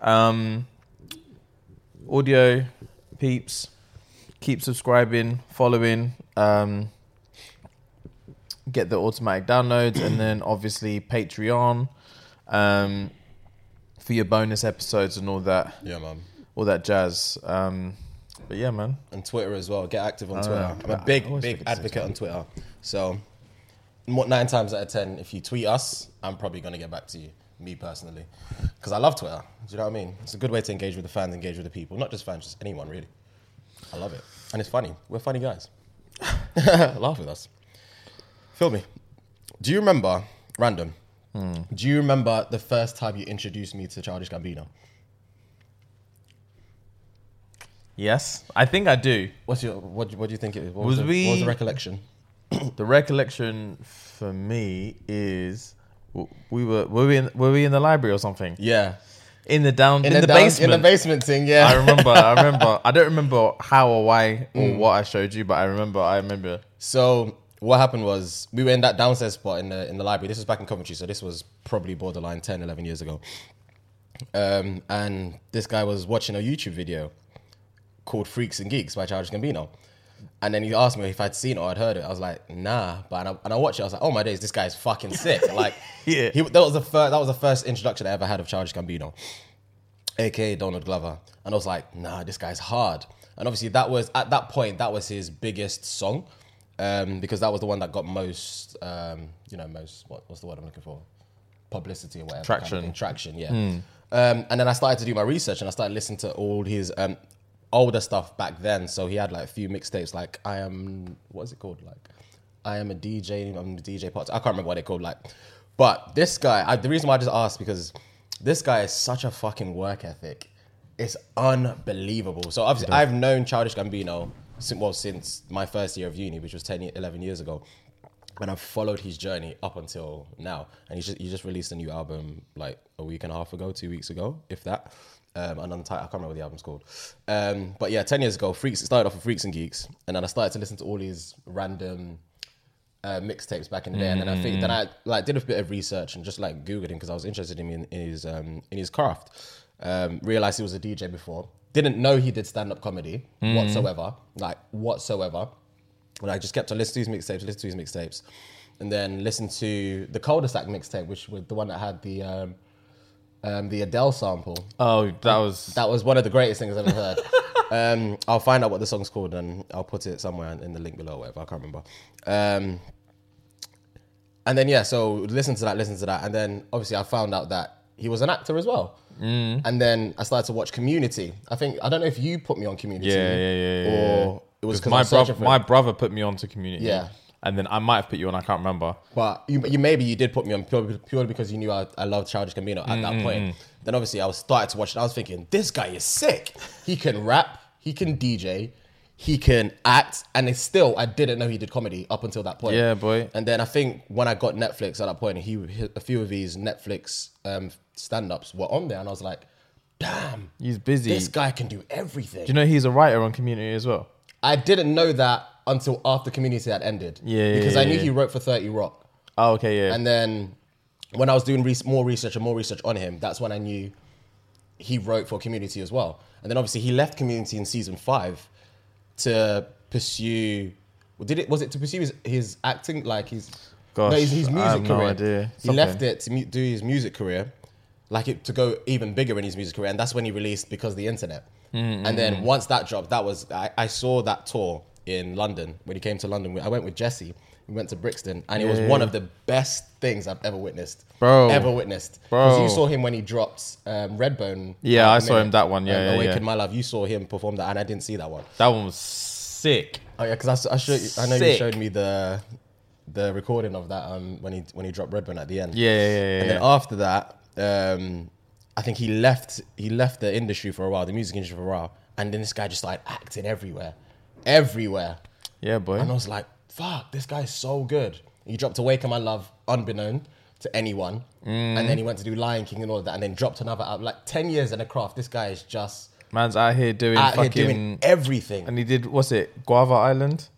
Um, audio peeps, keep subscribing, following. Um, get the automatic downloads, and then obviously Patreon. Um, for your bonus episodes and all that, Yeah, man. all that jazz. Um, but yeah, man. And Twitter as well. Get active on Twitter. yeah. I'm a big, big forget to say advocate on Twitter. So, nine times out of ten, if you tweet us, I'm probably going to get back to you, me personally. Because I love Twitter. Do you know what I mean? It's a good way to engage with the fans, engage with the people. Not just fans, just anyone, really. I love it. And it's funny. We're funny guys. Laugh with us. Feel me. Do you remember, random, do you remember the first time you introduced me to Childish Gambino? Yes, I think I do. What's your, what, do you- what do you think it was? What Was the, we- what was the recollection? The recollection for me is we were were we in were we in the library or something Yeah. in the down in, the, down- basement. In the basement thing, yeah. I remember. I remember. I don't remember how or why or Mm. what I showed you, but I remember. I remember. So what happened was we were in that downstairs spot in the in the library. This was back in Coventry, so this was probably borderline 10, 11 years ago. Um, and this guy was watching a YouTube video called Freaks and Geeks by Childish Gambino. And then he asked me if I'd seen it or I'd heard it. I was like, nah. But and I, and I watched it. I was like, oh my days, this guy's fucking sick. Like, Yeah. he, that was the first. That was the first introduction I ever had of Childish Gambino, aka Donald Glover. And I was like, nah, this guy's hard. And obviously, that was at that point that was his biggest song, um, because that was the one that got most, um, you know, most what, what's the word I'm looking for? Publicity or whatever. kind of Traction. traction, yeah. Um, and then I started to do my research and I started listening to all his um, older stuff back then. So he had like a few mixtapes, like I am, what is it called? Like I am a DJ, I'm a DJ parts. I can't remember what they called. Like, but this guy, I, the reason why I just asked because this guy is such a fucking work ethic. It's unbelievable. So obviously, I've known Childish Gambino since well since my first year of uni, which was 10, 11 years ago. And I've followed his journey up until now. And he's just he just released a new album like a week and a half ago, two weeks ago, if that. Um, and untitled, I can't remember what the album's called. Um, but yeah, ten years ago, Freaks. It started off with Freaks and Geeks, and then I started to listen to all these random uh, mixtapes back in the day, and then I think then I like did a bit of research and just like googled him because I was interested in, in, in his um, in his craft. Um, realized he was a DJ before. Didn't know he did stand up comedy whatsoever, like whatsoever. But I just kept on listening to his mixtapes, listen to his mixtapes, and then listen to the Culdesac mixtape, which was the one that had the um, um, the Adele sample. Oh, that was That was one of the greatest things I've ever heard. um, I'll find out what the song's called and I'll put it somewhere in the link below, or whatever. I can't remember. Um, and then yeah, so listen to that, listen to that, and then obviously I found out that he was an actor as well. Mm. And then I started to watch Community. I think I don't know if you put me on Community, Yeah, yeah, yeah, yeah, or it was 'Cause because my brother. My brother put me on to community. Yeah. And then I might have put you on. I can't remember. But you, you maybe you did put me on purely, purely because you knew I, I loved Childish Gambino at Mm, that point. Then obviously I was started to watch it. I was thinking, this guy is sick. He can rap, he can DJ, he can act, and still I didn't know he did comedy up until that point. Yeah, boy. And then I think when I got Netflix at that point, he a few of his Netflix um, stand-ups were on there, and I was like, damn, He's busy. this guy can do everything. Do you know he's a writer on Community as well? I didn't know that until after Community had ended. Yeah, yeah, because I knew yeah. he wrote for Thirty Rock. Oh, okay, yeah. And then when I was doing res- more research and more research on him, that's when I knew he wrote for Community as well. And then obviously he left Community in season five to pursue. Did it? Was it to pursue his, his acting, like his Gosh, no, his, his I music have no career? idea. He left it to mu- do his music career, like it to go even bigger in his music career, and that's when he released because of the internet. Mm, And then once that dropped, that was I, I saw that tour in London when he came to London. I went with Jesse. We went to Brixton, and it was one of the best things I've ever witnessed, Bro. Ever witnessed, Bro. you saw him when he dropped um, Redbone. Yeah, I saw him that one, yeah, um, yeah, Awaken yeah. My Love. You saw him perform that, and I didn't see that one. that one was sick. Oh yeah, because I showed you- I know you showed me the the recording of that um, when he when he dropped Redbone at the end. Yeah, yeah, yeah, yeah. And then after that, um, I think he left. He left the industry for a while, the music industry for a while, and then this guy just started acting everywhere, everywhere. yeah, boy. And I was like, "Fuck, this guy's so good." He dropped "Awaken My Love" unbeknown to anyone, and then he mm. went to do Lion King and all of that, and then dropped another album. Like ten years in the craft, this guy is just Man's out here doing out fucking. here doing everything. and he did what's it? Guava Island.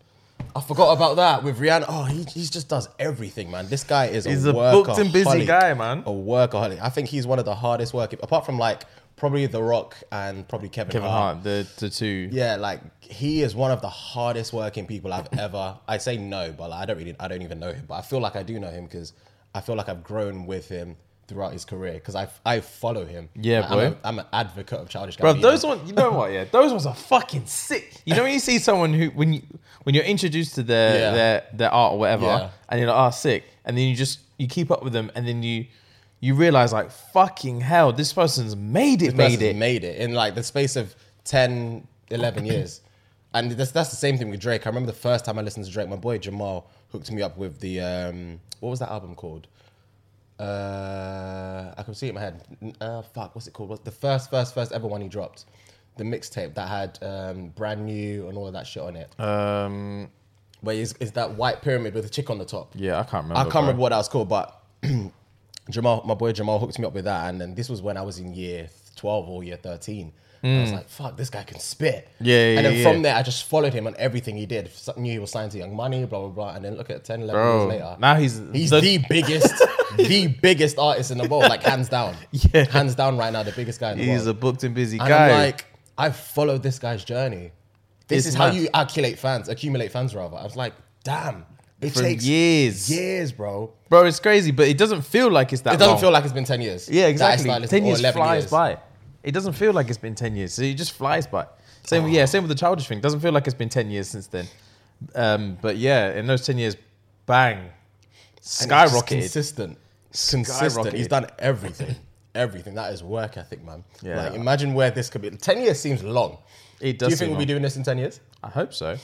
I forgot about that with Rihanna. Oh, he, he just does everything, man. This guy is He's a, a booked and busy guy, man. A workaholic. I think he's one of the hardest working, apart from like probably The Rock and probably Kevin, Kevin Hart. Hart, the the two. Yeah, like he is one of the hardest working people I've ever. I say no, but like, I don't really, I don't even know him. But I feel like I do know him because I feel like I've grown with him throughout his career because I I follow him. Yeah, Like, boy. I'm, a, I'm an advocate of childish. Bro, those ones, you know what? Yeah, those ones are fucking sick. You know when you see someone who, when you when you're introduced to their Yeah. their their art or whatever, Yeah. and you're like, oh, sick, and then you just you keep up with them, and then you you realize like, fucking hell, this person's made it, made person's it. made it in like the space of 10, 11 years. And that's, that's the same thing with Drake. I remember the first time I listened to Drake, my boy Jamal hooked me up with the, um, what was that album called? Uh, I can see it in my head. Uh, fuck, what's it called? What's the first, first, first ever one he dropped? The mixtape that had um, brand new and all of that shit on it. Um, Where is, is that white pyramid with a chick on the top? yeah, I can't remember. I can't bro. remember what that was called, but Jamal, my boy Jamal hooked me up with that. And then this was when I was in year 12 or year 13. I was mm. like, fuck, this guy can spit. Yeah, yeah, And then yeah, from there, I just followed him on everything he did. Knew he was signed to Young Money, blah, blah, blah. And then look at 10, 11 Bro, years later. now he's He's the- the, biggest, the biggest artist in the world, like hands down. Yeah. Hands down right now, the biggest guy in the He's a booked and busy and guy. I'm like, I followed this guy's journey. This It's is how you accumulate fans, accumulate fans rather. I was like, damn. It For takes years. years, bro. bro, it's crazy, but it doesn't feel like it's that. It doesn't long. feel like it's been 10 years. Yeah, exactly. Ten years 11 flies years. by. It doesn't feel like it's been ten years. So it just flies by. Same, yeah, same with the childish thing. Doesn't feel like it's been ten years since then. Um, but yeah, in those ten years, bang, skyrocketed. Consistent. Consistent. Skyrocketed. He's done everything. everything. That is work ethic, man. Yeah. Like, imagine where this could be. 10 years seems long. It does. Do you think we'll be doing this in 10 years? I hope so.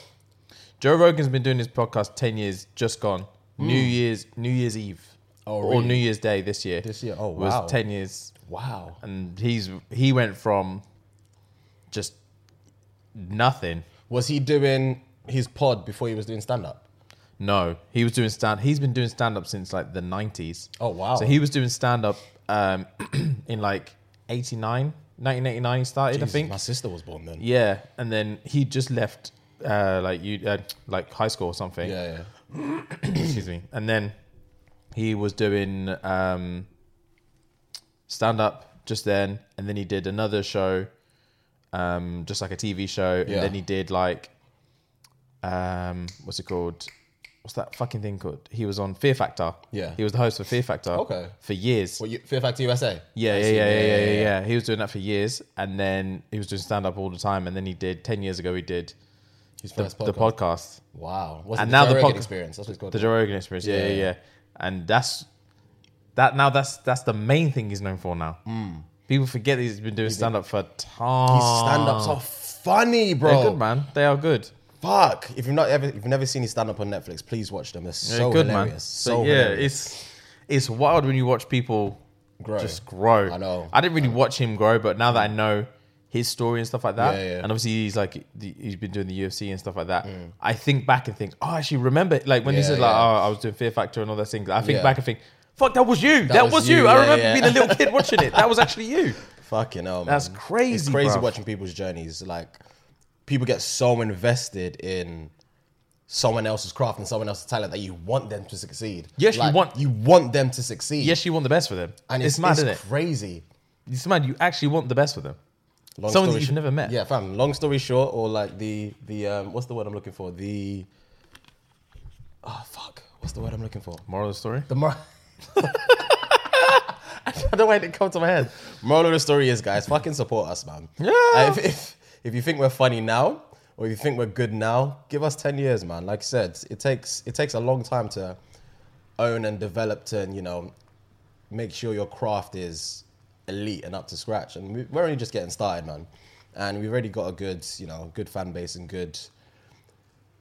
Joe Rogan's been doing his podcast ten years, just gone. New Year's, New Year's Eve, Hmm. Oh, or? New Year's Day this year. This year? Oh, wow. was ten years, Wow. and he's he went from just nothing. Was he doing his pod before he was doing stand up? No, he was doing stand. He's been doing stand up since like the nineties. Oh, wow. So he was doing stand up um, in like 89, 1989 He started, I think. My sister was born then. Yeah, and then he just left uh, like you uh, like high school or something. Yeah, yeah. Excuse me. And then he was doing um, stand up just then, and then he did another show, um, just like a TV show, and Yeah. then he did like um, what's it called? What's that fucking thing called? He was on Fear Factor. Yeah. he was the host for Fear Factor. Okay. for years. What, you, Fear Factor USA? Yeah, I yeah, see. yeah, yeah, yeah, yeah, He was doing that for years, and then he was doing stand up all the time, and then he did ten years ago. He did His the, first the podcast. podcast, Wow. What's And now the Rogan experience. That's what it's called. the Joe Rogan Experience. Yeah, Yeah, yeah, yeah. yeah. And that's that. Now that's that's the main thing he's known for now. People forget he's been doing stand up for a time. His stand ups are funny, bro. They're good, man. They are good. Fuck. If you've not ever, if you've never seen his stand up on Netflix, please watch them. They're so good, hilarious. man. So yeah, hilarious. it's it's wild when you watch people Grow. just grow. I know. I didn't really watch him grow, but now that I know his story and stuff like that, Yeah, yeah. and obviously he's like he's been doing the UFC and stuff like that. I think back and think, oh, I actually remember like when he Mm. Said like, oh, I was doing Fear Factor and all those things. I think back and think, fuck, that was you. That, was was, you, you. I yeah, remember yeah. being a little kid watching it. That was actually you. Fucking hell, man. That's crazy, It's crazy bruv. watching people's journeys. Like, people get so invested in someone else's craft and someone else's talent that you want them to succeed. Yes, you want- you want them to succeed. Yes, you want the best for them, and it's, it's, mad, it's isn't it? crazy. It's mad. You actually want the best for them. Long Someone that story you've sh- never met. Yeah, fam. Long story short, or like the the um, what's the word I'm looking for? The oh fuck, what's the word I'm looking for? Moral of the story. The more. I don't know why it didn't come to my head. Moral of the story is, guys, fucking support us, man. Yeah. Uh, if, if if you think we're funny now, or you think we're good now, give us ten years, man. Like I said, it takes it takes a long time to own and develop to, you know, make sure your craft is elite and up to scratch. And we- we're only just getting started, man. And we've already got a good, you know, good fan base and good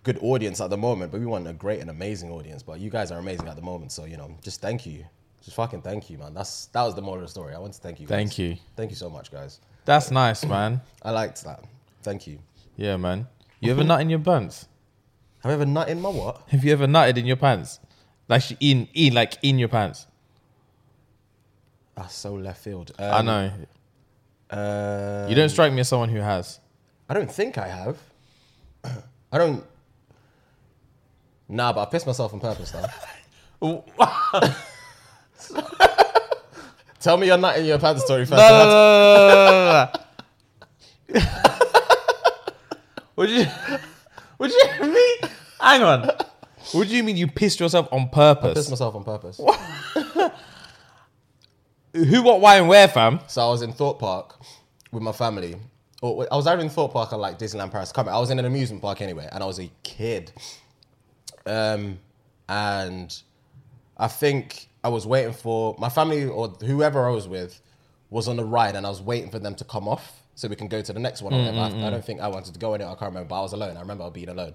good audience at the moment, but we want a great and amazing audience. But you guys are amazing at the moment, so you know, just thank you, just fucking thank you, man. That's that was the moral of the story. I want to thank you. Guys. Thank you. thank you so much, guys. That's nice, man. I liked that. Thank you. Yeah, man. You ever nut in your pants? Have I ever nut in my what? Have you ever nutted in your pants? Like in in like in your pants? That's so left field. I Um, know. Uh, You don't strike me as someone who has. I don't think I have. I don't. Nah, but I pissed myself on purpose though. Tell me your nut in your pants story first. No, no, no, no, no, do you? Do you mean? Hang on. What do you mean you pissed yourself on purpose? I Pissed myself on purpose. Who, what, why, and where, fam? So I was in Thorpe Park with my family. Or I was either in Thorpe Park or like Disneyland Paris. Come, I was in an amusement park anyway, and I was a kid. Um, and I think I was waiting for my family or whoever I was with was on the ride, and I was waiting for them to come off so we can go to the next one. Whatever. I, I don't think I wanted to go in it. I can't remember. But I was alone. I remember being alone.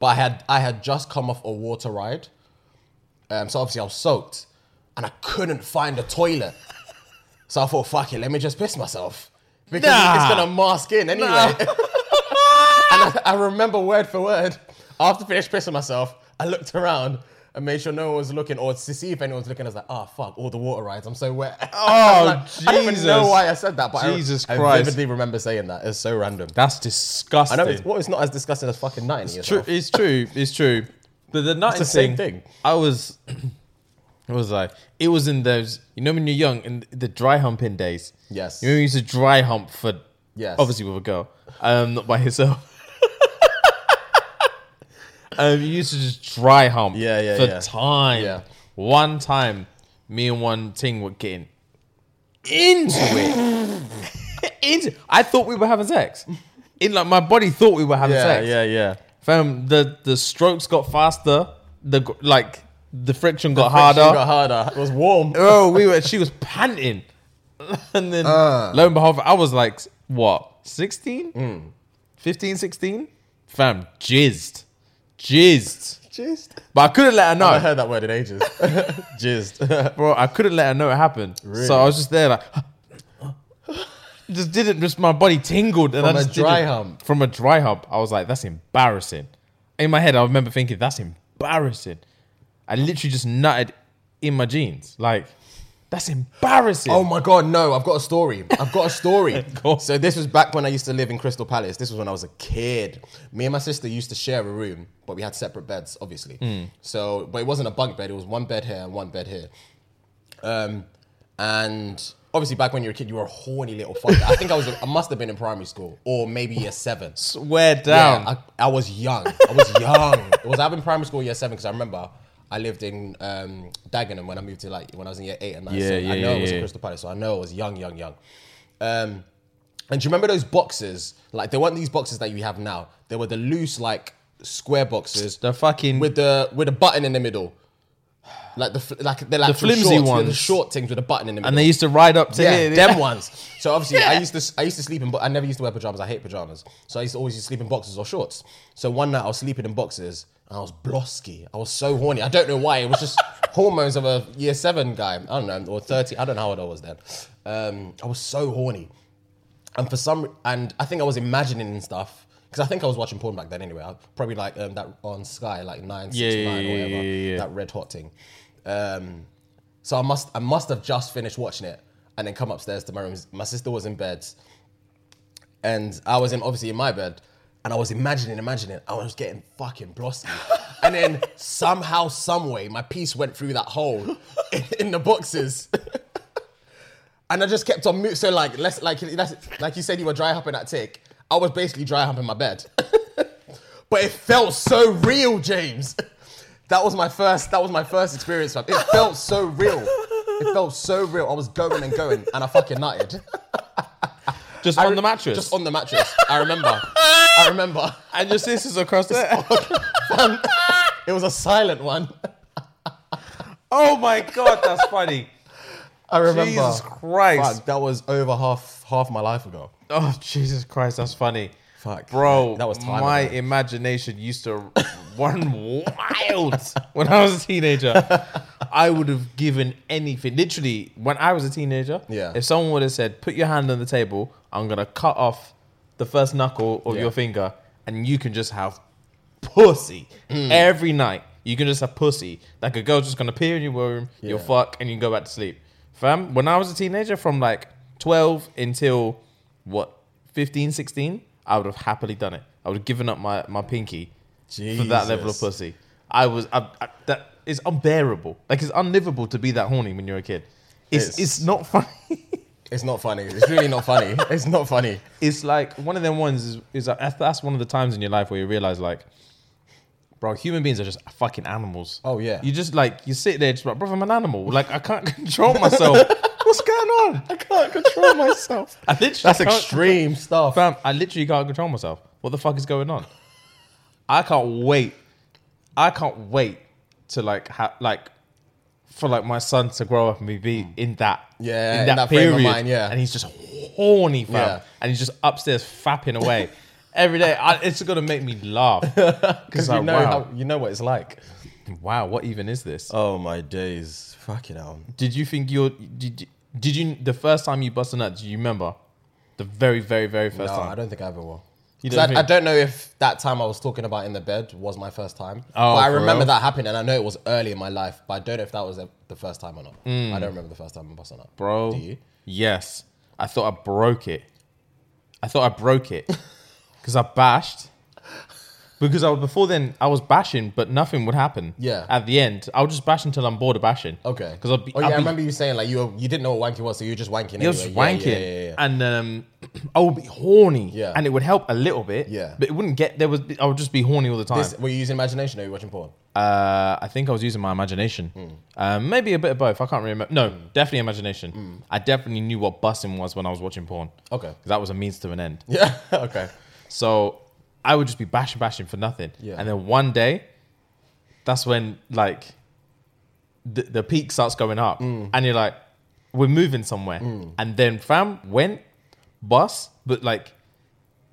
But I had I had just come off a water ride, um, so obviously I was soaked, and I couldn't find a toilet. So I thought, fuck it, let me just piss myself because Nah. it's gonna mask in anyway. and I, I remember word for word. After I finished pissing myself, I looked around and made sure no one was looking, or to see if anyone was looking. I was like, oh fuck, all the water rides. I'm so wet. Oh, Like, I don't even know why I said that, but I- Jesus I, Christ. vividly remember saying that. It's so random. That's I disgusting. know it's, well, it's not as disgusting as fucking nine. True, it's true. It's true. But the night the same thing. I was, it was like it was in those. You know when you're young in the dry humping days. Yes. You know you used to dry hump for. Yes. Obviously with a girl, um, not by yourself. Um, you used to just dry hump. Yeah, yeah, For yeah. time. Yeah. One time, me and one ting were getting into it. into. I thought we were having sex. In like my body thought we were having yeah, sex. yeah, yeah. Fam, the the strokes got faster. The like the friction got Friction harder. Got harder. It was warm. oh, we were. She was panting, and then Uh. lo and behold, I was like, what, 16? Mm. 15, 16? Fam, jizzed, jizzed. Jizzed. But I couldn't let her know, I heard that word in ages. Jizzed. bro. I couldn't let her know it happened. So I was just there, like, just didn't. Just my body tingled, and From I a just dry didn't- hump. From a dry hump, I was like, that's embarrassing. In my head, I remember thinking, that's embarrassing. I literally just nutted in my jeans, like. That's embarrassing. Oh my god, no! I've got a story. I've got a story. So this was back when I used to live in Crystal Palace. This was when I was a kid. Me and my sister used to share a room, but we had separate beds, obviously. Hmm. So, but it wasn't a bunk bed. It was one bed here and one bed here. Um, and obviously back when you were a kid, you were a horny little fucker. I think I was. I must have been in primary school or maybe year seven. Swear down. Yeah, I, I was young. I was young. it was either in primary school year seven because I remember I lived in um, Dagenham when I moved to like when I was in year eight and nine. Yeah, so yeah, I know yeah, it was yeah. Crystal Palace, so I know I was young, young, young. Um, and do you remember those boxes? Like they weren't these boxes that you have now. They were the loose like square boxes the fucking with the with a button in the middle. Like the like they're like The flimsy shorts, ones. the short things with a button in the middle. and they used to ride up to Yeah, here. them ones. So obviously, I used to I used to sleep in, but I never used to wear pajamas. I hate pajamas, so I used to always used to sleep in boxes or shorts. So one night I was sleeping in boxes, I was blosky. I was so horny. I don't know why. It was just hormones of a year seven guy. I don't know, or thirty. I don't know how old I was then. Um, I was so horny, and for some, and I think I was imagining and stuff because I think I was watching porn back then anyway. I, probably like um, that on Sky, like nine six Yeah, yeah, nine or yeah, whatever, yeah, yeah. that red hot thing. Um, so I must I must have just finished watching it and then come upstairs to my room. My sister was in bed, and I was in obviously in my bed, and I was imagining, imagining. I was getting fucking blosky, and then somehow, some way, my piece went through that hole in, in the boxes. And I just kept on moving. So like, let's like that's like you said you were dry humping that tick. I was basically dry humping my bed, but it felt so real, James. That was my first. That was my first experience. fam. It felt so real. It felt so real. I was going and going, and I fucking nutted. just I on the mattress. Just on the mattress. I remember. I remember. and your sisters across the there. It was a silent one. oh my god, that's funny. I remember. Jesus Christ. Fuck, that was over half half my life ago. Oh Jesus Christ, that's funny. Fuck, Bro, that was time my ago. imagination used to run wild when I was a teenager. I would have given anything. Literally, when I was a teenager, Yeah. if someone would have said, "Put your hand on the table," I'm gonna cut off the first knuckle of Yeah. your finger, and you can just have pussy Mm. every night. You can just have pussy. Like a girl's just gonna appear in your room, you'll fuck, and you can go back to sleep. Fam, when I was a teenager, from like 12 until what 15, 16, I would have happily done it. I would have given up my, my pinky for that level of pussy. I was I, I, that is unbearable. Like it's unlivable to be that horny when you're a kid. It's it's, It's- not funny. It's not funny. It's really not funny. It's not funny. It's like one of them ones is, is like, that's- one of the times in your life where you realize like, bro, human beings are just fucking animals. Oh, yeah. You just like you sit there, just like, bro, I'm an animal. Like I can't control myself. What's going on? I can't control myself. I literally That's can't- extreme stuff. Fam, I literally can't control myself. What the fuck is going on? I can't wait. I can't wait to like have like for like my son to grow up and be- be hmm. in that. Yeah, in that frame of mind, yeah. and he's just horny, fam, Yeah. and he's just upstairs fapping away every day. I, it's gonna make me laugh Because because you like, know wow, how you know what it's like. wow, what even is this? Oh my days. Fucking hell. Did you think you're did, did you the first time you busted nut? Do you remember the very very very first No, time? I don't think I ever will. You I, I don't know if that time I was talking about in the bed was my first time. Oh, but I for remember real? that happening, and I know it was early in my life, but I don't know if that was the- the first time or not. Hmm. I don't remember the first time I busted up. bro. Do you? Yes, I thought I broke it. I thought I broke it because I bashed. Because I was, before then I was bashing, but nothing would happen. Yeah. At the end, I would just bash until I'm bored of bashing. Okay. Because I'd be, Oh yeah, I'd I remember you saying like you were, you didn't know what wanking was, so you were just wanking. I was anyway. wanking, Yeah, yeah, yeah, and um, I would be horny. Yeah. And it would help a little bit. Yeah. But it wouldn't get there. Was I would just be horny all the time. This, were you using imagination or were you watching porn? Uh, I think I was using my imagination. Hmm. Um, maybe a bit of both. I can't remember. No, definitely imagination. I definitely knew what bussing was when I was watching porn. Okay. That was a means to an end. Yeah. okay. So I would just be bashing, bashing for nothing. Yeah. And then one day, that's when like the, the peak starts going up, Mm. and you're like, we're moving somewhere. And then fam went bus, but like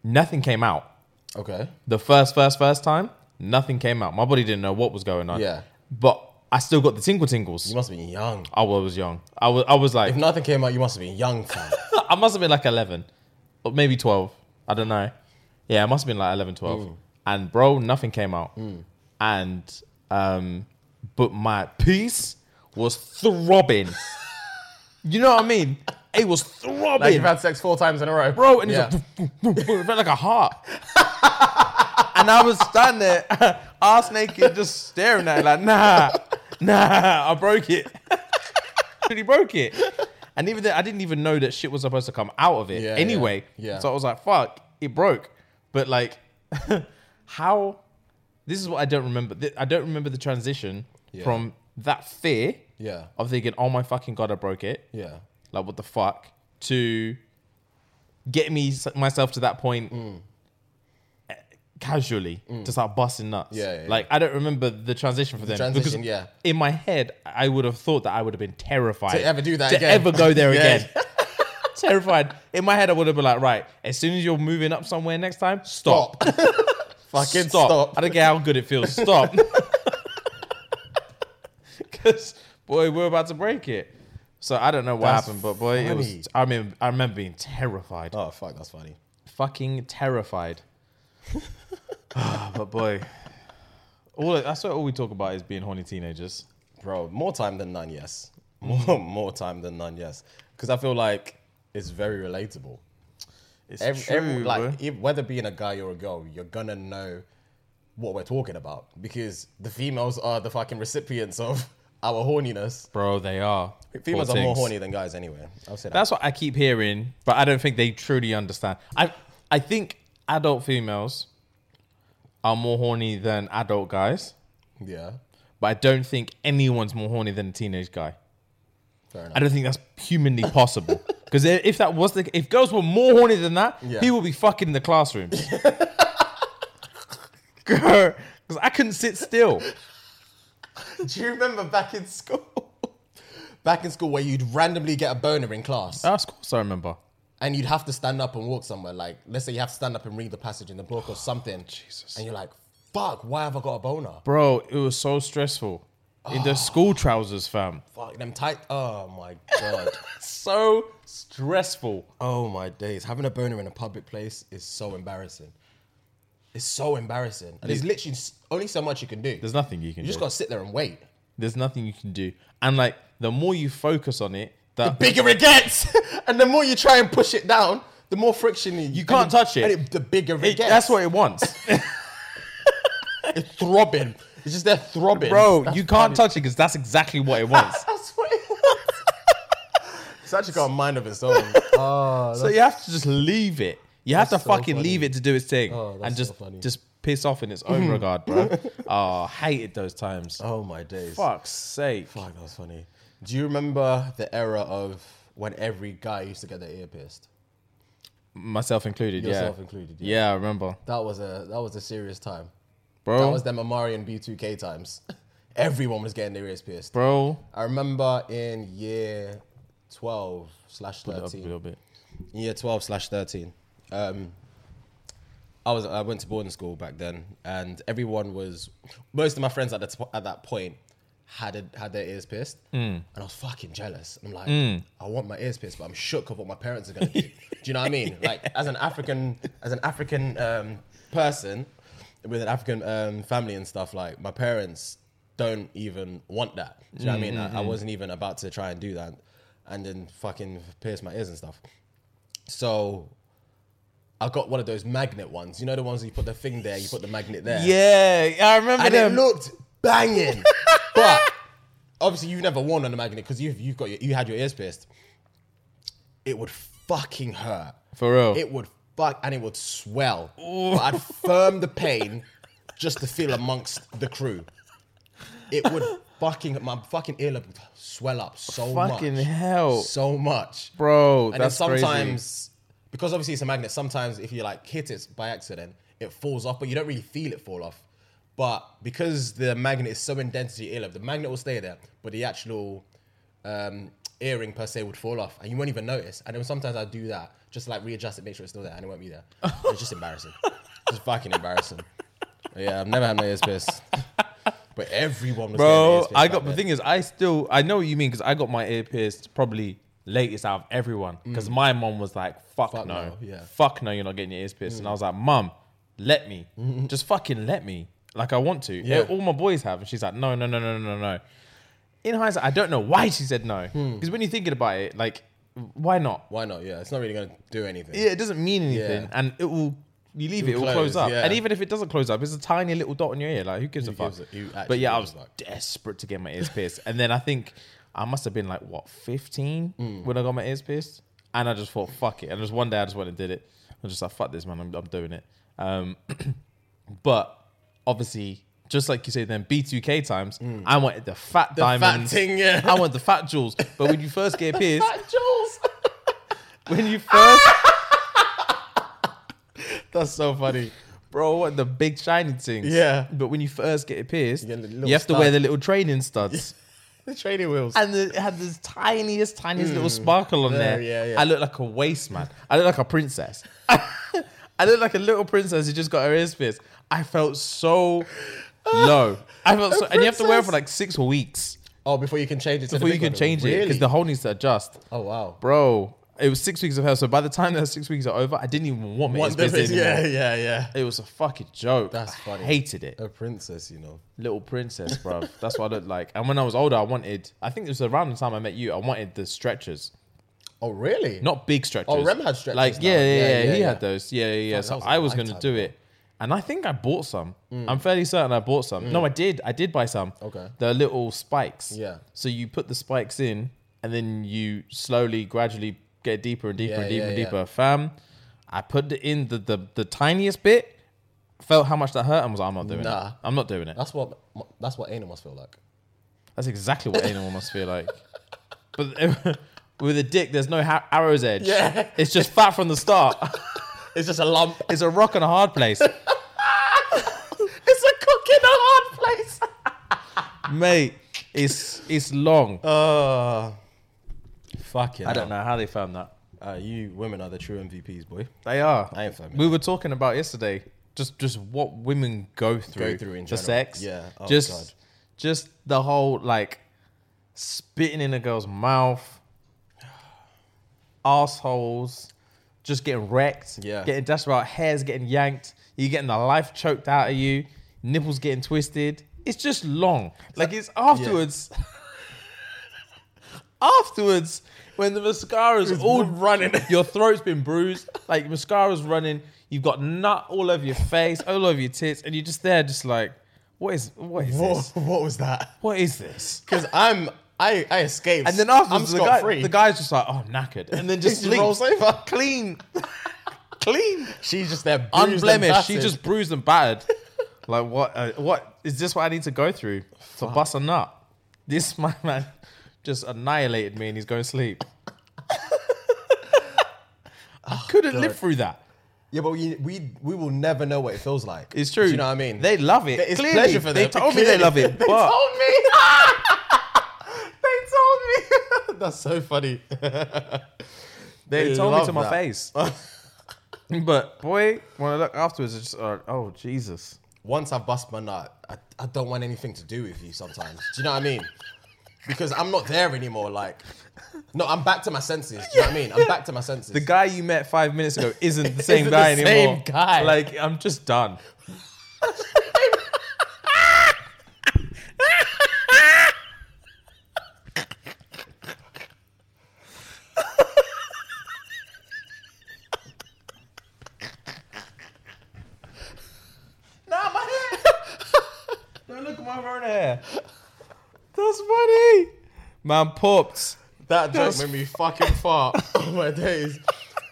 nothing came out. Okay. The first, first, first time, nothing came out. My body didn't know what was going on. Yeah. But I still got the tingle tingles. You must have been young. I was young. I was I was like If nothing came out, you must have been young, fam. I must have been like 11 or maybe 12. I don't know. Yeah, it must have been like 11, 12. Mm. And bro, nothing came out. And um but my piece was throbbing. you know what I mean? It was throbbing. like you've had sex four times in a row, bro, and yeah. it's like, it felt like a heart. and I was standing there, ass naked, just staring at it, like, nah, nah, I broke it. really broke it. And even then, I didn't even know that shit was supposed to come out of it Yeah, anyway. yeah, yeah. So I was like, fuck, it broke. But like, how? This is what I don't remember. I don't remember the transition Yeah. from that fear yeah, of thinking, oh my fucking god, I broke it yeah, like what the fuck to get me myself to that point eh, casually to start busting nuts. Mm. Yeah, yeah, yeah. like I don't remember the transition for them transition, because yeah. in my head I would have thought that I would have been terrified To ever do that to again. ever go there again. terrified. In my head I would have been like, right, as soon as you're moving up somewhere next time, stop. Stop. Fucking stop. stop. I don't care how good it feels. Stop. Because boy, we're about to break it. So I don't know what That's happened, but boy, it funny. was. I mean, I remember being terrified, Oh fuck, that's funny. fucking terrified. Ah, but boy, all that's what all we talk about is being horny teenagers. Bro, more time than none, yes. More mm-hmm. more time than none, yes. Because I feel like it's very relatable. It's Every, true, every- like if, whether being a guy or a girl, you're gonna know what we're talking about because the females are the fucking recipients of our horniness. bro. They are. Females Poor are more horny than guys anyway. I'll say that. That's what I keep hearing, but I don't think they truly understand. I I think adult females are more horny than adult guys. yeah, but I don't think anyone's more horny than a teenage guy. fair enough. I don't think that's humanly possible. Because if that was the, if girls were more horny than that, Yeah. people would be fucking in the classrooms. Because I couldn't sit still. Do you remember back in school? back in school where you'd randomly get a boner in class ah, Of course, I remember. and you'd have to stand up and walk somewhere. Like, let's say you have to stand up and read the passage in the book or something. Jesus. And you're like, fuck, why have I got a boner? Bro, it was so stressful. In the school trousers, fam. Fuck, them tight. Oh my God. So stressful. oh my days. Having a boner in a public place is so embarrassing. It's so embarrassing. And there's literally s- only so much you can do. There's nothing you can do. You just do. gotta sit there and wait. There's nothing you can do. And like, the more you focus on it, the, Bigger it gets, and the more you try and push it down, the more friction you. You can't touch it. And the bigger it, it- gets. that's what it wants. it's throbbing. It's just there throbbing, Bro, That's you can't funny. touch it because that's exactly what it wants. That's what it wants. It's actually got a mind of its own. Oh, So you have to just leave it. You have to so fucking funny. leave it to do its thing Oh, that's and so just funny. just piss off in its own regard, bro. Oh, hated those times. oh my days. Fuck's sake. Fuck, that was funny. Do you remember the era of when every guy used to get their ear pierced? Myself included, Yourself yeah. included. Yeah, I remember. That was a that was a serious time. Bro, That was them Amari and B2K times. Everyone was getting their ears pierced. bro. I remember in year 12 slash Put it 13. year 12 slash 13 um i was i went to boarding school back then and everyone was most of my friends at, the t- at that point had it, had their ears pierced. And i was fucking jealous. I'm like i want my ears pierced but i'm shook of what my parents are gonna do. Do you know what i mean? Like as an african as an african um person with an african um family and stuff like my parents don't even want that do you know what i mean I, I wasn't even about to try and do that and then fucking pierce my ears and stuff so I got one of those magnet ones. You know the ones where you put the thing there, you put the magnet there. Yeah, I remember And them. it looked banging. but obviously you've never worn on a magnet because you've you've got your, you had your ears pierced. It would fucking hurt. For real. It would fuck and it would swell. But I'd firm the pain just to feel amongst the crew. It would fucking my fucking earlobe would swell up so Fucking much. hell. So much. Bro, And that's then sometimes, because obviously it's a magnet, sometimes if you like hit it by accident, it falls off, but you don't really feel it fall off. But because the magnet is so indented to your earlobe, the magnet will stay there, but the actual um, earring per se would fall off, and you won't even notice. And then sometimes I do that, just like readjust it, make sure it's still there, and it won't be there. it's just embarrassing. Just fucking embarrassing. Yeah, I've never had my ears pierced. But everyone was getting Bro, ears pierced I got the thing is, I still I know what you mean because I got my ear pierced probably latest out of everyone because my mom was like, "Fuck, Mm. Fuck no, no, yeah. Mm. fuck no, you're not getting your ears pierced," and I was like, "Mom, let me, just fucking let me, like I want to." Yeah. All my boys have, and she's like, "No, no, no, no, no, no." In hindsight, I don't know why she said no Hmm. because when you're thinking about it, like, why not? Why not? Yeah, it's not really gonna do anything. Yeah, it doesn't mean anything, Yeah. and it will. You leave it, it It'll close, close, up. yeah. And even if it doesn't close up, it's a tiny little dot on your ear. Like, who gives a fuck? gives a- who but yeah, I gives was a fuck? desperate to get my ears pierced. and then I think I must have been like, what, 15 Mm. when I got my ears pierced? And I just thought, fuck it. And just one day I just went and did it. I was just like, fuck this, man. I'm, I'm doing it. Um, but obviously, just like you said, then B2K times, I wanted the fat Mm. The fat diamonds. thing, yeah. I want the fat jewels. But when you first get pierced, Jules. when you first That's so funny. Bro, what the big shiny things? Yeah. But when you first get it pierced, You you, get the little have to wear the little training studs. The training wheels. And the, it had this tiniest, tiniest little sparkle on There, there. yeah, yeah. I look like a waste man. I look like a princess. I look like a little princess who just got her ears pierced. I felt so low. I felt so, and you have to wear it for like six weeks oh, before you can change it to before the you big can one. change it Really? because the hole needs to adjust. Oh wow. Bro, it was six weeks of hell. So by the time those six weeks are over, I didn't even want my ears One anymore. Yeah, yeah, yeah. It was a fucking joke. That's I funny. hated it. A princess, you know. Little princess, bro. That's what I looked like. And when I was older, I wanted. I think it was around the time I met you. I wanted the stretchers, Oh really? not big stretchers. Oh, Rem had stretchers Like now. yeah, yeah, Yeah, yeah. yeah, he yeah. had those. Yeah, yeah, yeah. Fuck, So was I was gonna lifetime do ago. it, and I think I bought some. Mm. I'm fairly certain I bought some. No, mm. I did. I did buy some. Okay. The little spikes. Yeah. So you put the spikes in, and then you slowly, gradually get deeper and deeper Yeah, and deeper yeah, and yeah. deeper. Fam, I put it in the, the the tiniest bit. Felt how much that hurt and was like, I'm not doing Nah. it. I'm not doing it. That's what that's what anal must feel like. That's exactly what anyone must feel like. But with a dick, there's no ha- arrow's edge. Yeah. It's just fat from the start. It's just a lump. It's a rock and a hard place. it's a cook in a hard place. Mate, it's it's long. Uh fucking. I don't know how they found that. Uh, you women are the true MVPs, boy. They are. I ain't found We were talking about yesterday just just what women go through, go through in for general. sex. Yeah. Oh, just God. just the whole like spitting in a girl's mouth, assholes, just getting wrecked. Yeah. Getting dashed about hairs getting yanked. you're getting the life choked out of you. Nipples getting twisted. It's just long. Like it's afterwards. afterwards, when the mascara's all running, your throat's been bruised, like mascara's running, you've got nut all over your face, all over your tits, and you're just there, just like, what is what is What, this? what was that? What is this? Because I'm I I escaped. And then I'm the, guy, free. the guy's just like, oh, knackered. And then just just rolls over. Clean. Clean. She's just there, Unblemished. She just bruised and battered. like, what? Uh, what? Is this what I need to go through to bust a nut? This, my man, just annihilated me and he's going to sleep. I couldn't live through that. Yeah, but we, we we will never know what it feels like. It's true. Do you know what I mean? They love it. It's Clearly, pleasure for them. They told me they love it. They told me. they told me. That's so funny. they, They told me to my that. face. but boy, when I look afterwards, it's just, uh, oh, Jesus. Once I've bust my nut, I, I don't want anything to do with you sometimes. Do you know what I mean? Because I'm not there anymore. Like, no, I'm back to my senses. Do you know what I mean? I'm back to my senses. The guy you met five minutes ago isn't the same Isn't guy the anymore. same guy. Like, I'm just done. nah, my hair. Don't look at my own hair. That's funny. Man popped. that joke made me fucking fart. oh my days.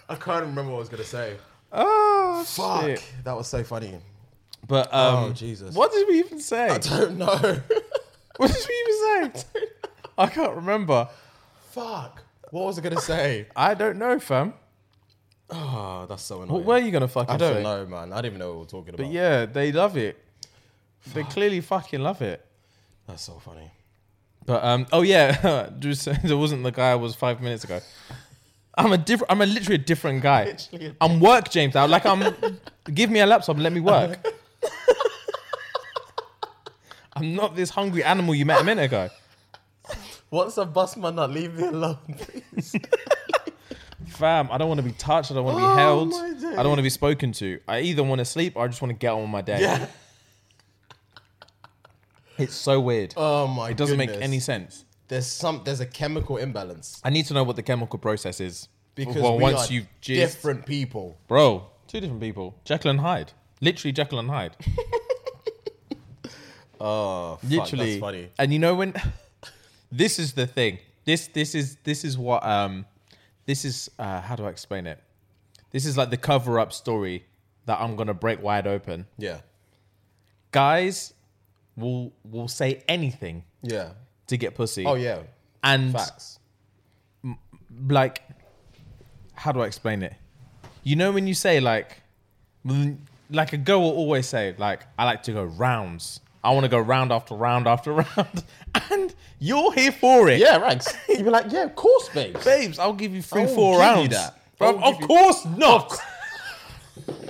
I can't remember what I was gonna say. Oh, Fuck, shit. that was so funny. But um, Oh, Jesus. What did we even say? I don't know. What did we even say? I can't remember. Fuck. What was I gonna say? I don't know, fam. Oh, that's so annoying. What were you gonna fucking I don't say? know, man. I don't even know what we're talking about. But yeah, they love it. They clearly fucking love it. that's so funny. But um, oh yeah, there wasn't the guy I was five minutes ago. I'm a different. I'm a literally a different guy. Literally a I'm work James now. Like I'm. give me a laptop and let me work. I'm not this hungry animal you met a minute ago. What's a bust my nut, leave me alone, please. Fam, I don't want to be touched. I don't want to be Oh, held. I don't want to be spoken to. I either want to sleep or I just want to get on with my day. yeah. It's so weird. Oh my. it doesn't make goodness. any sense. There's some. There's a chemical imbalance I need to know what the chemical process is. because well, we once are you've jizzed, different people. bro, two different people, Jekyll and Hyde, literally Jekyll and Hyde, Oh, fuck, literally. That's funny. And you know when, this is the thing. This this is this is what um, this is uh, how do I explain it? This is like the cover up story that I'm gonna break wide open. Yeah. Guys will will say anything Yeah. to get pussy. Oh yeah. and Facts. like how do I explain it? You know when you say like like a girl will always say like I like to go rounds. I want to go round after round after round. And you're here for it. Yeah, right. You'd be like, yeah, of course, babe. Babes, I'll give you three, four rounds. Bro, of you- course not.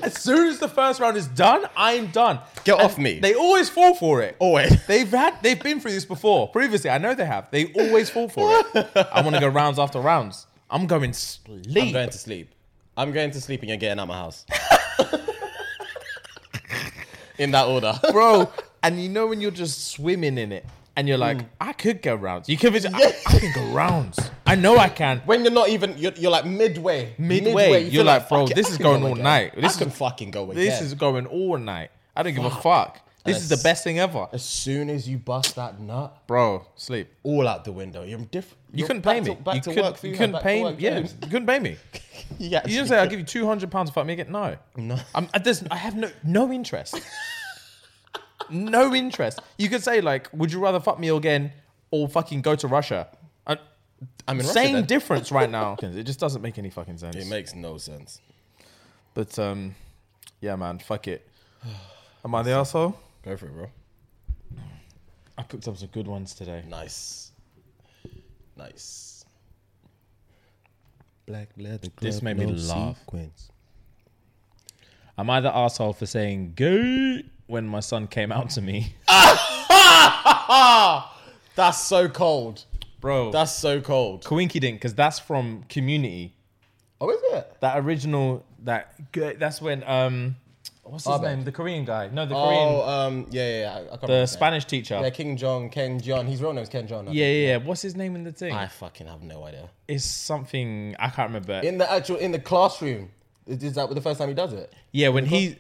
As soon as the first round is done, I'm done. Get And off me. They always fall for it. Always. They've had they've been through this before. Previously, I know they have. They always fall for it. I want to go rounds after rounds. I'm going sleep. I'm going to sleep. I'm going to sleep and you're getting out of my house. In that order. bro. And you know when you're just swimming in it, and you're like, Mm. I could go rounds. You could, be, I, I can go rounds. I know I can. When you're not even, you're, you're like midway. Midway, you you're feel like, bro, fuck it, this I is can going go all again. night. This I can is- fucking go again. This is going all night. I don't give a fuck. This is the best thing ever, As soon as you bust that nut, bro. Sleep. all out the window. You're different. You couldn't pay me. back you to couldn't, for you you. couldn't back pay me. work, Yeah, you couldn't pay me. yeah. You didn't say I'll give you two hundred pounds to fuck me again. No, No. I'm, I, there's, I have no no interest. no interest. You could say like, would you rather fuck me again or fucking go to Russia? I'm in same then. difference right now. It just doesn't make any fucking sense. It makes no sense. But um, yeah, man, fuck it. Am I the asshole? Go for it, bro. I cooked up some good ones today. Nice. Nice. Black leather. This glove, made me no laugh. sequins. Am I the asshole for saying gay when my son came out to me, That's so cold. Bro? That's so cold. Coinky dink, because that's from Community. Oh, is it? That original, that that's when um, what's his Abed. name? The Korean guy. No, the Oh, Korean, um, yeah, yeah, yeah. I, can't remember the his name. Spanish teacher. Yeah, King John, Ken Jeong. His real name is Ken Jeong. I Yeah, think. yeah, yeah. What's his name in the thing? I fucking have no idea. It's something I can't remember. In the actual, in the classroom, is is that the first time he does it? yeah, when he,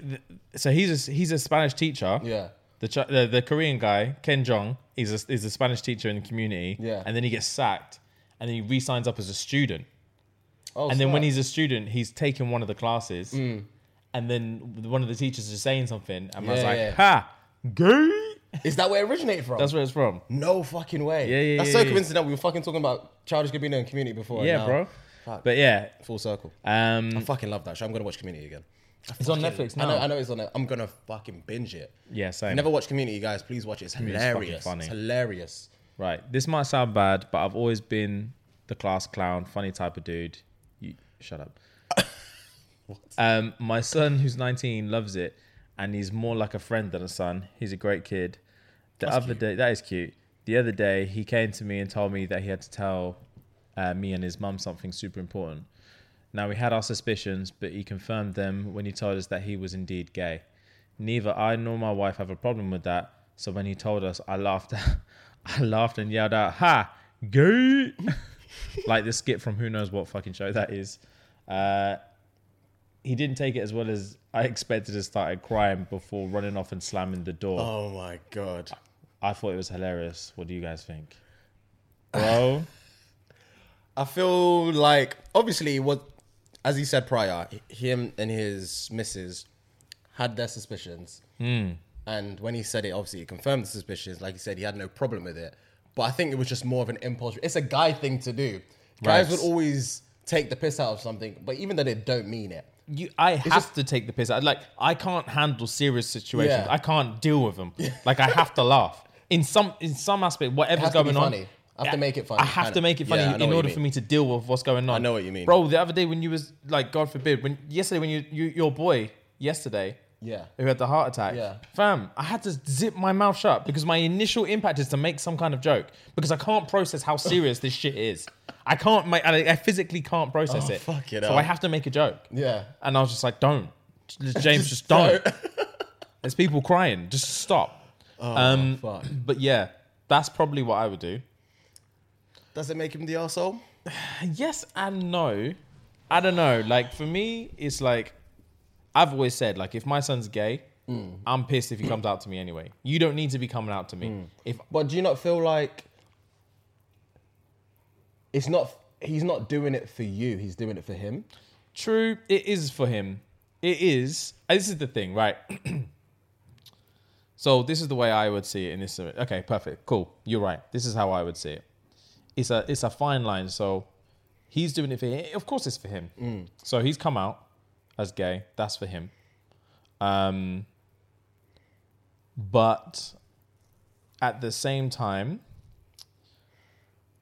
so he's a, he's a Spanish teacher, Yeah. The, Ch- the the Korean guy Ken Jeong is a, is a Spanish teacher in the community. Yeah. and then he gets sacked, and then he re-signs up as a student. Oh, and then when he's a student, he's taking one of the classes, Mm. and then one of the teachers is saying something, and I was Yeah, like, yeah. "Ha, gay." is that where it originated from? That's where it's from. no fucking way. Yeah, yeah, That's yeah, so yeah. coincidental. We were fucking talking about childish Gambino and Community before. and Yeah, now- bro. Fuck. But yeah, Full circle. um, I fucking love that show. I'm gonna watch Community again. I It's on Netflix I know. now. I know it's on. it. I'm gonna fucking binge it. yeah, same. Never watch Community, guys. Please watch it. It's hilarious. funny. It's hilarious. Right. This might sound bad, but I've always been the class clown, funny type of dude. You shut up. um, my son, who's 19, loves it, and he's more like a friend than a son. He's a great kid. The That's other cute. day, that is cute. The other day, he came to me and told me that he had to tell uh, me and his mum something super important. Now we had our suspicions, but he confirmed them when he told us that he was indeed gay. Neither I nor my wife have a problem with that. So when he told us, I laughed. I laughed and yelled out, "Ha, gay!" like the skit from who knows what fucking show that is. Uh, he didn't take it as well as I expected. and started crying before running off and slamming the door. Oh my god. I thought it was hilarious. What do you guys think, bro? I feel like obviously what, as he said prior, him and his missus had their suspicions, Hmm. and when he said it, obviously he confirmed the suspicions. Like he said, he had no problem with it. But I think it was just more of an impulse. It's a guy thing to do. Guys Right. would always take the piss out of something, but even though they don't mean it. you, I have just- to take the piss. I like I can't handle serious situations. Yeah. I can't deal with them. Like I have to laugh in some in some aspect. Whatever's has to be going on, funny. I have to make it funny, I have to make it funny Yeah, I know in what you order mean. for me to deal with what's going on. I know what you mean. bro. The other day when you was like, God forbid, when yesterday when you, you your boy yesterday. Yeah. Who had the heart attack? Yeah. Fam, I had to zip my mouth shut because my initial impact is to make some kind of joke because I can't process how serious this shit is. I can't, my, I, I physically can't process Oh, it. fuck it so up. I have to make a joke. Yeah. And I was just like, don't. James, just don't. There's people crying. Just stop. um, fuck. But yeah, that's probably what I would do. Does it make him the asshole? Yes and no. I don't know. Like for me, it's like I've always said, like if my son's gay, I'm pissed if he comes out to me anyway. You don't need to be coming out to me. If But do you not feel like it's not? He's not doing it for you. He's doing it for him. True, it is for him. It is. uh, This is the thing, right? so this is the way I would see it in this. Okay, perfect, cool. You're right. This is how I would see it. It's a it's a fine line. So he's doing it for him. Of course, it's for him. So he's come out as gay. That's for him. Um, but at the same time,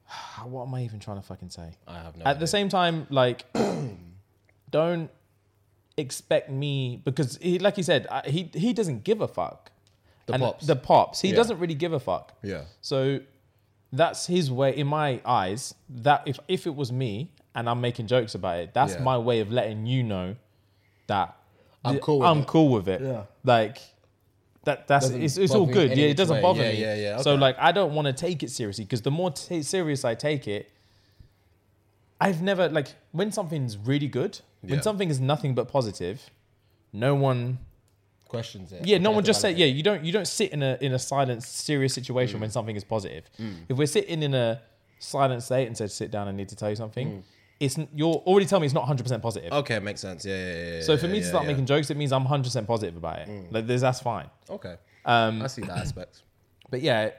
what am I even trying to fucking say? I have no. At idea. the same time, like, don't expect me because he, like he said, he he doesn't give a fuck. The And pops. the pops. He Yeah. doesn't really give a fuck. Yeah. So that's his way. In my eyes, that if if it was me and I'm making jokes about it, that's Yeah. my way of letting you know that I'm cool with I'm it. cool with it. Yeah. Like. That, that's Doesn't it's, it's all bother you good. any Yeah, it which doesn't way. bother Yeah, me. yeah, yeah, So okay. like, I don't want to take it seriously because the more t- serious I take it, I've never like when something's really good, when something is nothing but positive, no one questions it. yeah, no one just said yeah. You don't you don't sit in a in a silent serious situation Mm. when something is positive. If we're sitting in a silent state and said sit down, I need to tell you something. Mm. It's you're already telling me it's not 100 percent positive. Okay, makes sense. Yeah, yeah, yeah. so for yeah, me to start. Mm. making jokes, it means I'm 100 percent positive about it. Like there's that's fine. Okay, Um, I see that aspect. but yeah,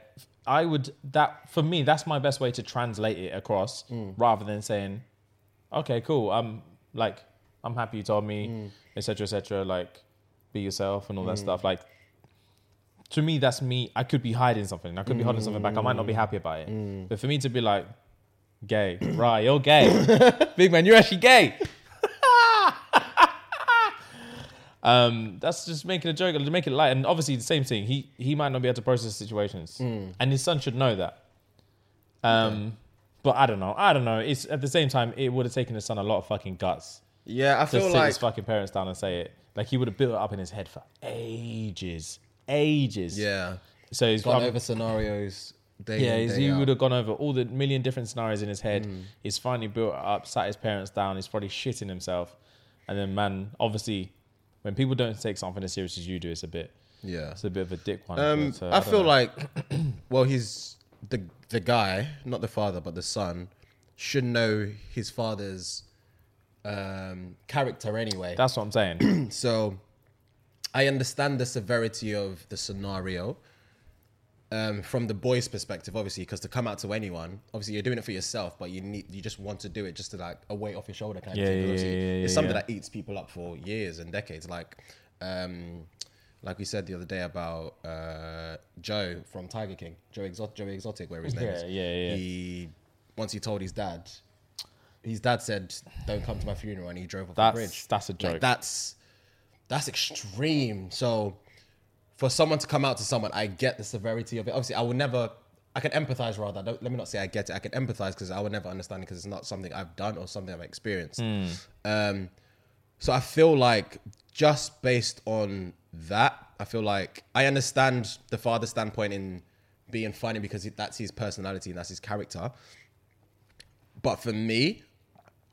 I would that for me that's my best way to translate it across Mm. rather than saying, okay, cool. I'm like I'm happy you told me, Mm. etc. etc. like be yourself and all that stuff. Like to me, that's me. I could be hiding something. I could be holding something back. I might not be happy about it. Mm. But for me to be like, gay, right? You're gay, big man. You're actually gay. Um, that's just making a joke to make it light. And obviously, the same thing. He he might not be able to process situations, Hmm. and his son should know that. Um, but I don't know. I don't know. It's at the same time, it would have taken his son a lot of fucking guts Yeah, I to feel sit like his fucking parents down and say it. Like he would have built it up in his head for ages, ages. yeah, So he's gone over scenarios. Day yeah, in, day he out. would have gone over all the million different scenarios in his head. Hmm. He's finally built it up, sat his parents down. He's probably shitting himself. And then, man, obviously, when people don't take something as serious as you do, it's a bit. Yeah. it's a bit of a dick one. Um, but, uh, I, don't feel know. like, well, he's the the guy, not the father, but the son, should know his father's um, character anyway. that's what I'm saying. So I understand the severity of the scenario um, from the boy's perspective, obviously, because to come out to anyone, obviously you're doing it for yourself, but you need you just want to do it just to like a weight off your shoulder kind Yeah, of thing. yeah, yeah, yeah, it's something that eats people up for years and decades. Like, um, like we said the other day about uh, Joe from Tiger King, Joe Exotic, Joe Exotic, where his name Yeah, is. yeah, yeah. He once he told his dad, his dad said, "Don't come to my funeral," and he drove off That's- the bridge. that's a Like, joke. that's that's extreme. So for someone to come out to someone, I get the severity of it. Obviously, I will never. I can empathize rather. Don't, let me not say I get it. I can empathize because I will never understand it because it's not something I've done or something I've experienced. Hmm. Um, so I feel like just based on that, I feel like I understand the father's standpoint in being funny because that's his personality and that's his character. But for me,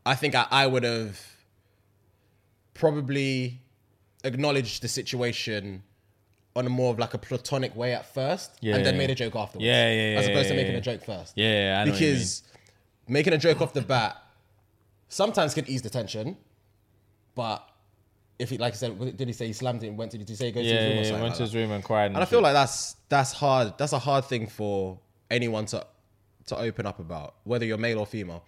I think I, I would have probably acknowledged the situation on a more of like a platonic way at first Yeah, and then yeah, made a joke afterwards. Yeah, yeah, yeah, As opposed to making a joke first. Yeah, I know what you because making a joke off the bat sometimes can ease the tension, but if he, like I said, did he say he slammed it and went to, did he say he go to yeah, his room or yeah, something? went like to his room and cried. And I feel like that's that's hard. That's a hard thing for anyone to to open up about, whether you're male or female.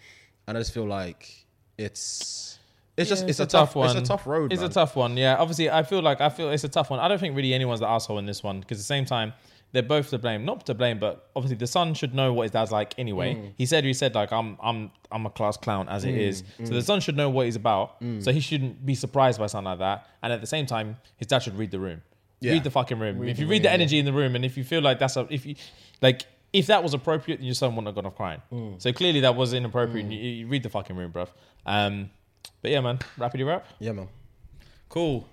And I just feel like it's it's just it's, a, tough, one. It's a tough road. It's man. a tough one. Yeah, obviously, I feel like I feel it's a tough one. I don't think really anyone's the asshole in this one because at the same time they're both to blame. Not to blame, but obviously the son should know what his dad's like anyway. Mm. He said he said like I'm I'm I'm a class clown as it is. So the son should know what he's about. Mm. So he shouldn't be surprised by something like that. And at the same time, his dad should read the room. Yeah. Read the fucking room. if you read room, the energy in the room, and if you feel like that's a if you like. If that was appropriate, then your son wouldn't have gone off crying. Mm. So clearly that was inappropriate. You, you read the fucking room, bruv. Um, but yeah, man, rapidy rap. Yeah, man. Cool.